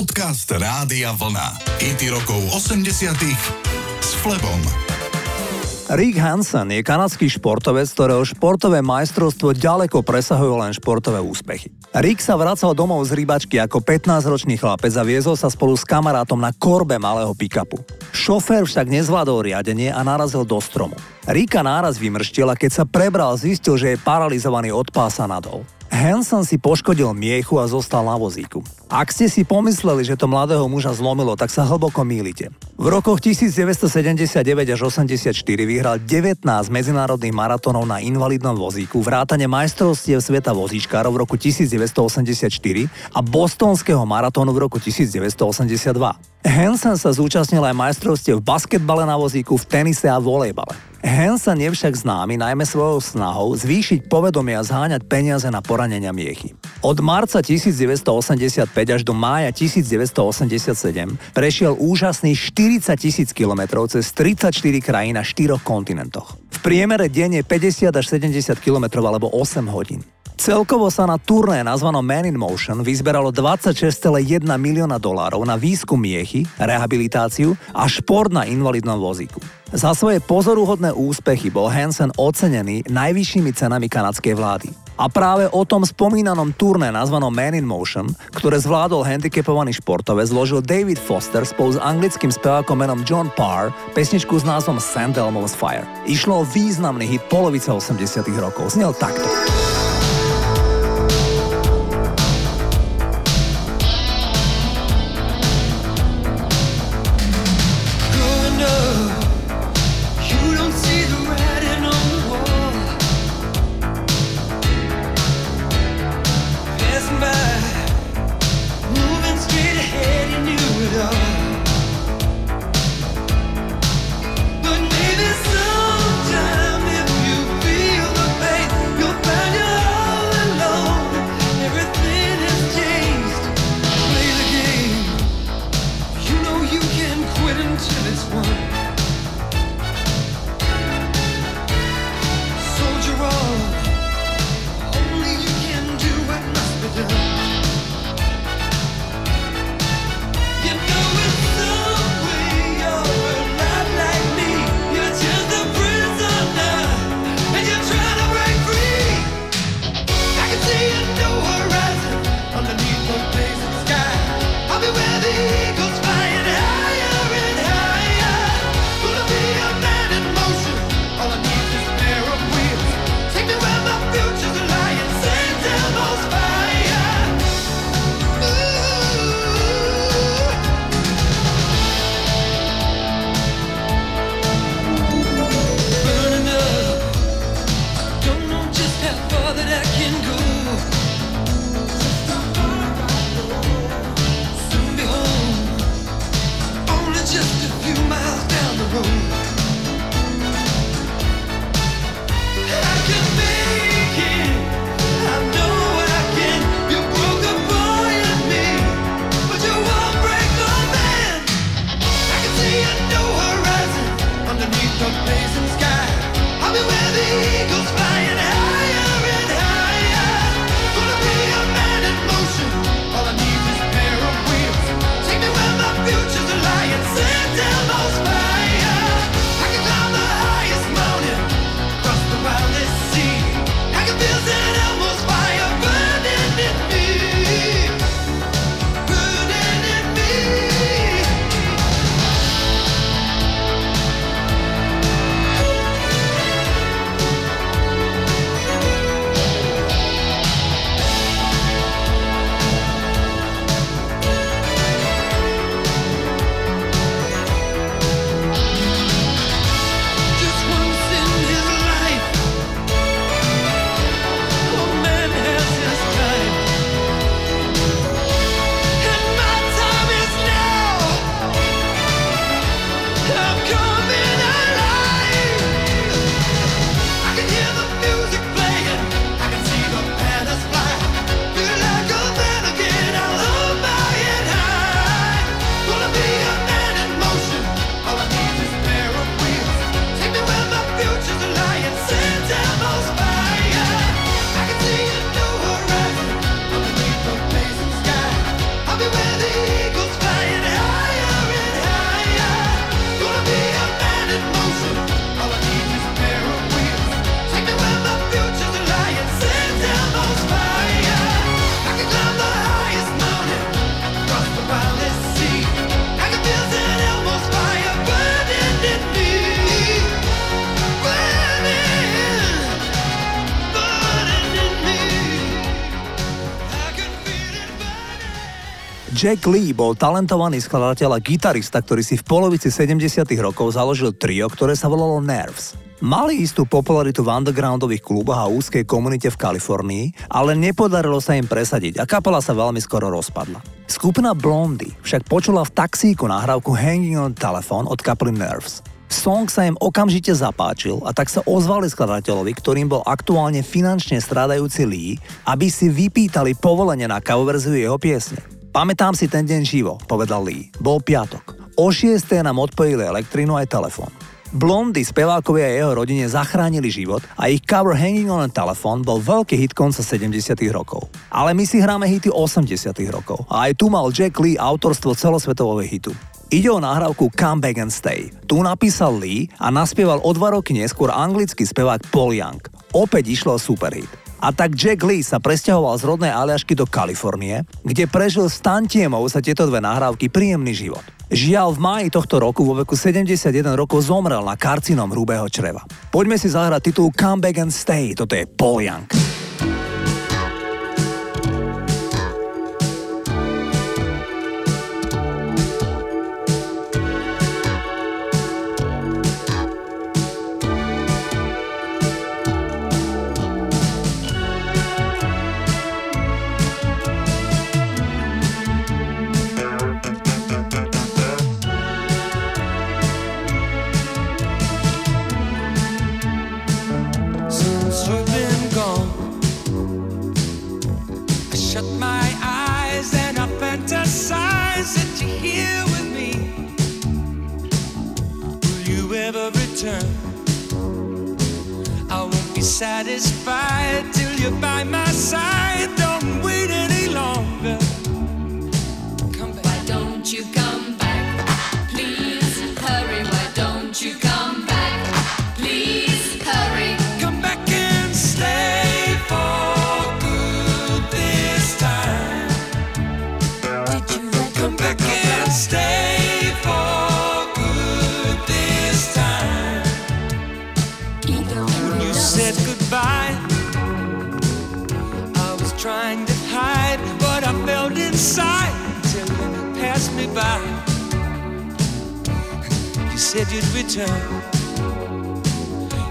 Podcast Rádia Vlna. IT rokov 80 s Flebom. Rick Hansen je kanadský športovec, ktorého športové majstrovstvo ďaleko presahujú len športové úspechy. Rick sa vracal domov z rybačky ako 15-ročný chlapec a viezol sa spolu s kamarátom na korbe malého pick-upu. Šofér však nezvládol riadenie a narazil do stromu. Rika náraz vymrštil a keď sa prebral, zistil, že je paralizovaný od pása nadol. Hanson si poškodil miechu a zostal na vozíku. Ak ste si pomysleli, že to mladého muža zlomilo, tak sa hlboko mýlite. V rokoch 1979 až 84 vyhral 19 medzinárodných maratónov na invalidnom vozíku, vrátane majstrovstiev sveta vozíčkárov v roku 1984 a bostonského maratónu v roku 1982. Hansen sa zúčastnil aj majstrovstiev v basketbale na vozíku, v tenise a volejbale. Hansen je však známy najmä svojou snahou zvýšiť povedomie a zháňať peniaze na poranenia miechy. Od marca 1985 až do mája 1987 prešiel úžasný 40 tisíc kilometrov cez 34 krajín na 4 kontinentoch. V priemere denne 50 až 70 km alebo 8 hodín. Celkovo sa na turné nazvanom Man in Motion vyzberalo 26,1 milióna dolárov na výskum miechy, rehabilitáciu a šport na invalidnom vozíku. Za svoje pozoruhodné úspechy bol Hansen ocenený najvyššími cenami kanadskej vlády. A práve o tom spomínanom turné nazvanom Man in Motion, ktoré zvládol handicapovaný športovec, zložil David Foster spolu s anglickým spevákom menom John Parr pesničku s názvom Sand Elmo's Fire. Išlo o významný hit polovice 80 rokov. Znel takto. Jack Lee bol talentovaný skladateľ a gitarista, ktorý si v polovici 70. rokov založil trio, ktoré sa volalo Nerves. Mali istú popularitu v undergroundových kluboch a úzkej komunite v Kalifornii, ale nepodarilo sa im presadiť a kapela sa veľmi skoro rozpadla. Skupina Blondy však počula v taxíku nahrávku Hanging on Telephone od kapely Nerves. Song sa im okamžite zapáčil a tak sa ozvali skladateľovi, ktorým bol aktuálne finančne strádajúci Lee, aby si vypýtali povolenie na coververziu jeho piesne. Pamätám si ten deň živo, povedal Lee. Bol piatok. O 6. nám odpojili elektrínu aj telefón. Blondy, spevákovia a jeho rodine zachránili život a ich cover Hanging on a Telephone bol veľký hit konca 70 rokov. Ale my si hráme hity 80 rokov a aj tu mal Jack Lee autorstvo celosvetového hitu. Ide o nahrávku Come Back and Stay. Tu napísal Lee a naspieval o dva roky neskôr anglický spevák Paul Young. Opäť išlo o superhit. A tak Jack Lee sa presťahoval z rodnej Aliašky do Kalifornie, kde prežil s tantiemou sa tieto dve nahrávky príjemný život. Žiaľ, v máji tohto roku vo veku 71 rokov zomrel na karcinom hrubého čreva. Poďme si zahrať titul Come Back and Stay, toto je Paul Young. Shut my eyes and I fantasize that you're here with me. Will you ever return? I won't be satisfied till you're by my side. Don't said goodbye. I was trying to hide what I felt inside till you passed me by. You said you'd return.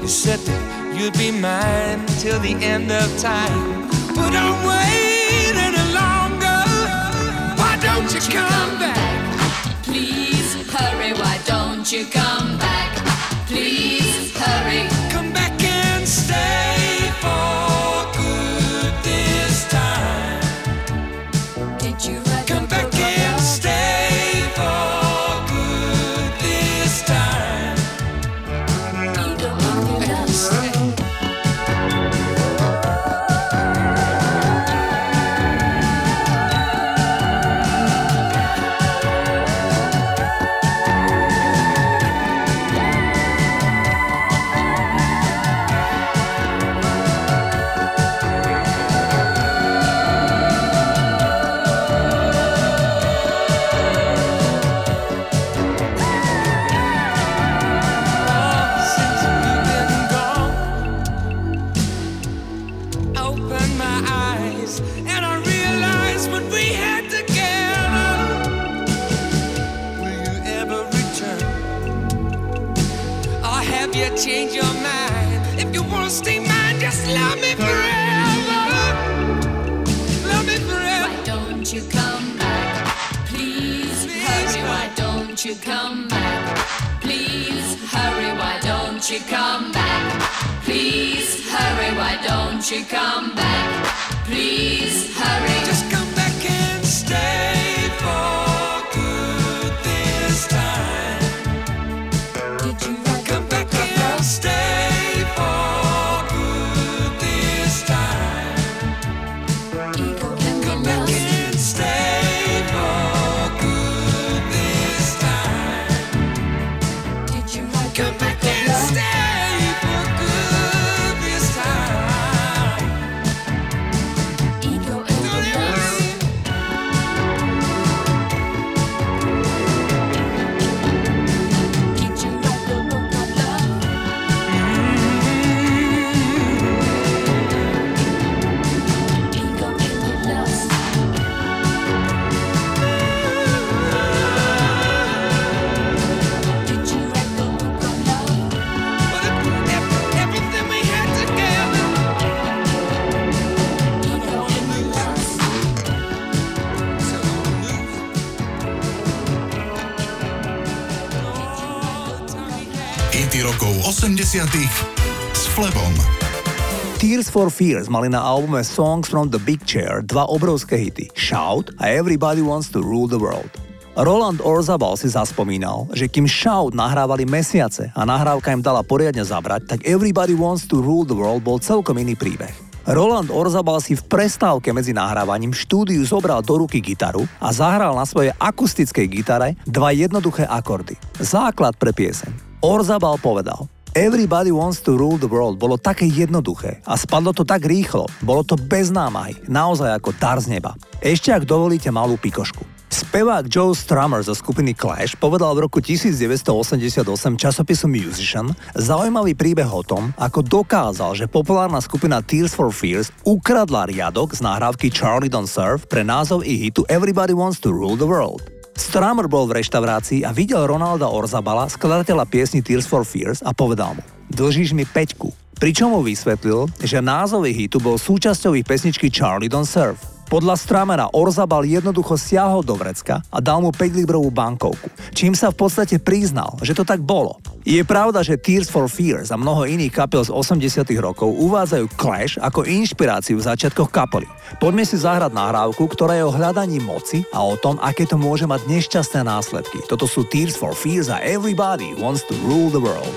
You said that you'd be mine till the end of time. But I'm waiting longer. Why don't you come back? Please hurry. Why don't you come back? Please hurry. opened my eyes and I realized what we had together. Will you ever return? Or have you changed your mind? If you want to stay mine, just love me forever. Love me forever. Why don't you come back? Please, Please hurry, why don't you come back? Please hurry, why don't you come back? Please hurry, why don't you come back? Please hurry. Just come back and stay for good this time. Did you 80 s Flebom. Tears for Fears mali na albume Songs from the Big Chair dva obrovské hity Shout a Everybody Wants to Rule the World. Roland Orzabal si zaspomínal, že kým Shout nahrávali mesiace a nahrávka im dala poriadne zabrať, tak Everybody Wants to Rule the World bol celkom iný príbeh. Roland Orzabal si v prestávke medzi nahrávaním štúdiu zobral do ruky gitaru a zahral na svojej akustickej gitare dva jednoduché akordy. Základ pre pieseň. Orzabal povedal, Everybody Wants to Rule the World bolo také jednoduché a spadlo to tak rýchlo, bolo to bez námahy, naozaj ako dar z neba. Ešte ak dovolíte malú pikošku. Spevák Joe Strummer zo skupiny Clash povedal v roku 1988 časopisu Musician zaujímavý príbeh o tom, ako dokázal, že populárna skupina Tears for Fears ukradla riadok z nahrávky Charlie Don't Serve pre názov i hitu Everybody Wants to Rule the World. Strummer bol v reštaurácii a videl Ronalda Orzabala, skladateľa piesni Tears for Fears a povedal mu Dlžíš mi peťku. Pričom mu vysvetlil, že názov hitu bol súčasťou ich pesničky Charlie Don't Serve. Podľa Stramera Orzabal jednoducho siahol do vrecka a dal mu 5 librovú bankovku, čím sa v podstate priznal, že to tak bolo. Je pravda, že Tears for Fears a mnoho iných kapel z 80 rokov uvádzajú Clash ako inšpiráciu v začiatkoch kapely. Poďme si zahrať nahrávku, ktorá je o hľadaní moci a o tom, aké to môže mať nešťastné následky. Toto sú Tears for Fears a Everybody Wants to Rule the World.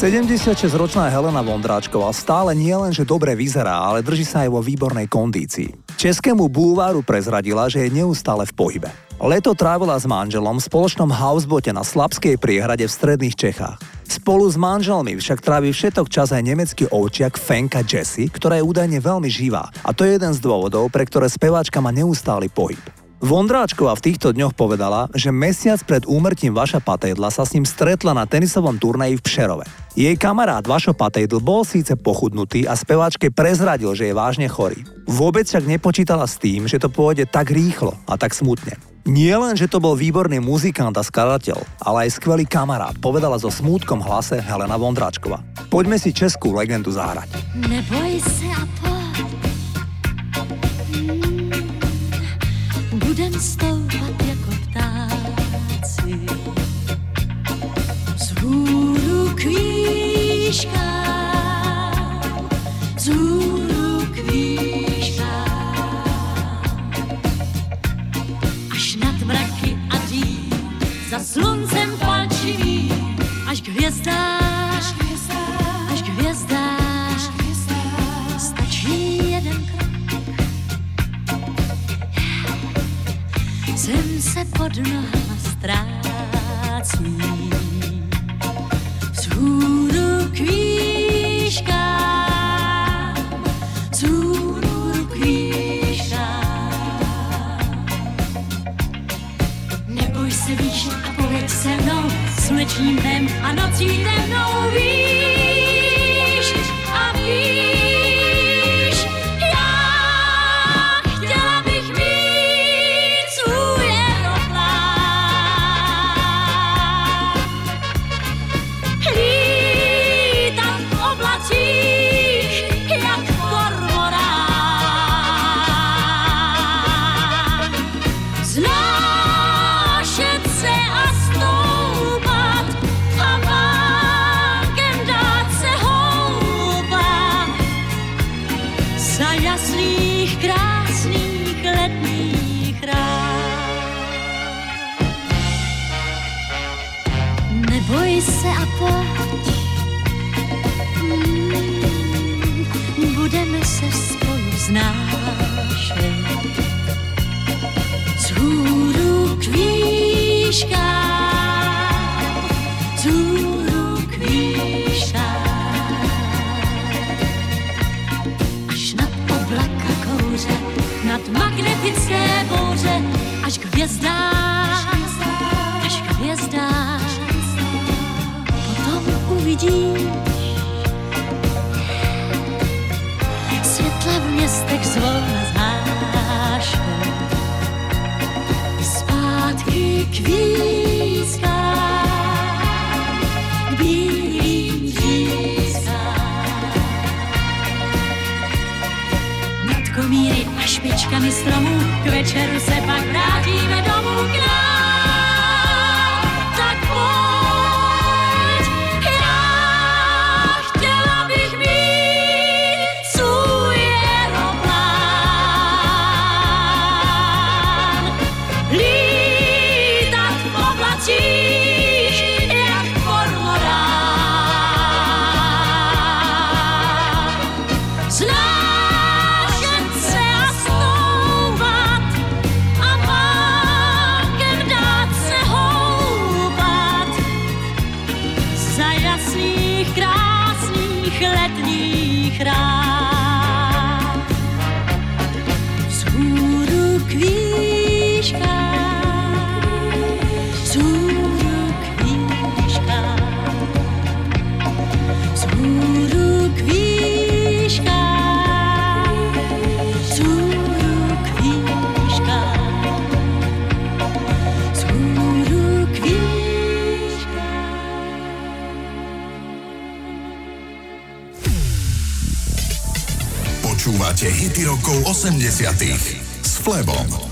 76-ročná Helena Vondráčková stále nie len, že dobre vyzerá, ale drží sa aj vo výbornej kondícii. Českému búvaru prezradila, že je neustále v pohybe. Leto trávila s manželom v spoločnom housebote na Slabskej priehrade v stredných Čechách. Spolu s manželmi však trávi všetok čas aj nemecký ovčiak Fenka Jessie, ktorá je údajne veľmi živá. A to je jeden z dôvodov, pre ktoré speváčka má neustály pohyb. Vondráčková v týchto dňoch povedala, že mesiac pred úmrtím Vaša Patejdla sa s ním stretla na tenisovom turnaji v Pšerove. Jej kamarát Vašo Patejdl bol síce pochudnutý a speváčke prezradil, že je vážne chorý. Vôbec však nepočítala s tým, že to pôjde tak rýchlo a tak smutne. Nie len, že to bol výborný muzikant a skladateľ, ale aj skvelý kamarát, povedala so smútkom hlase Helena Vondráčková. Poďme si českú legendu zahrať. Neboj sa a po slunečním dnem a nocí temnou víš se spolu znášet. Z hůru k výškám, z hůru k výškám. Až nad oblaka kouře, nad magnetické bouře, až k hvězdám, až k hvězdám. Potom uvidíš městech zvolna zhášet. Zpátky k výzkám, k. Nad komíry a špičkami stromů k večeru se pak vrátíme domů k nám. 80 s Flebom.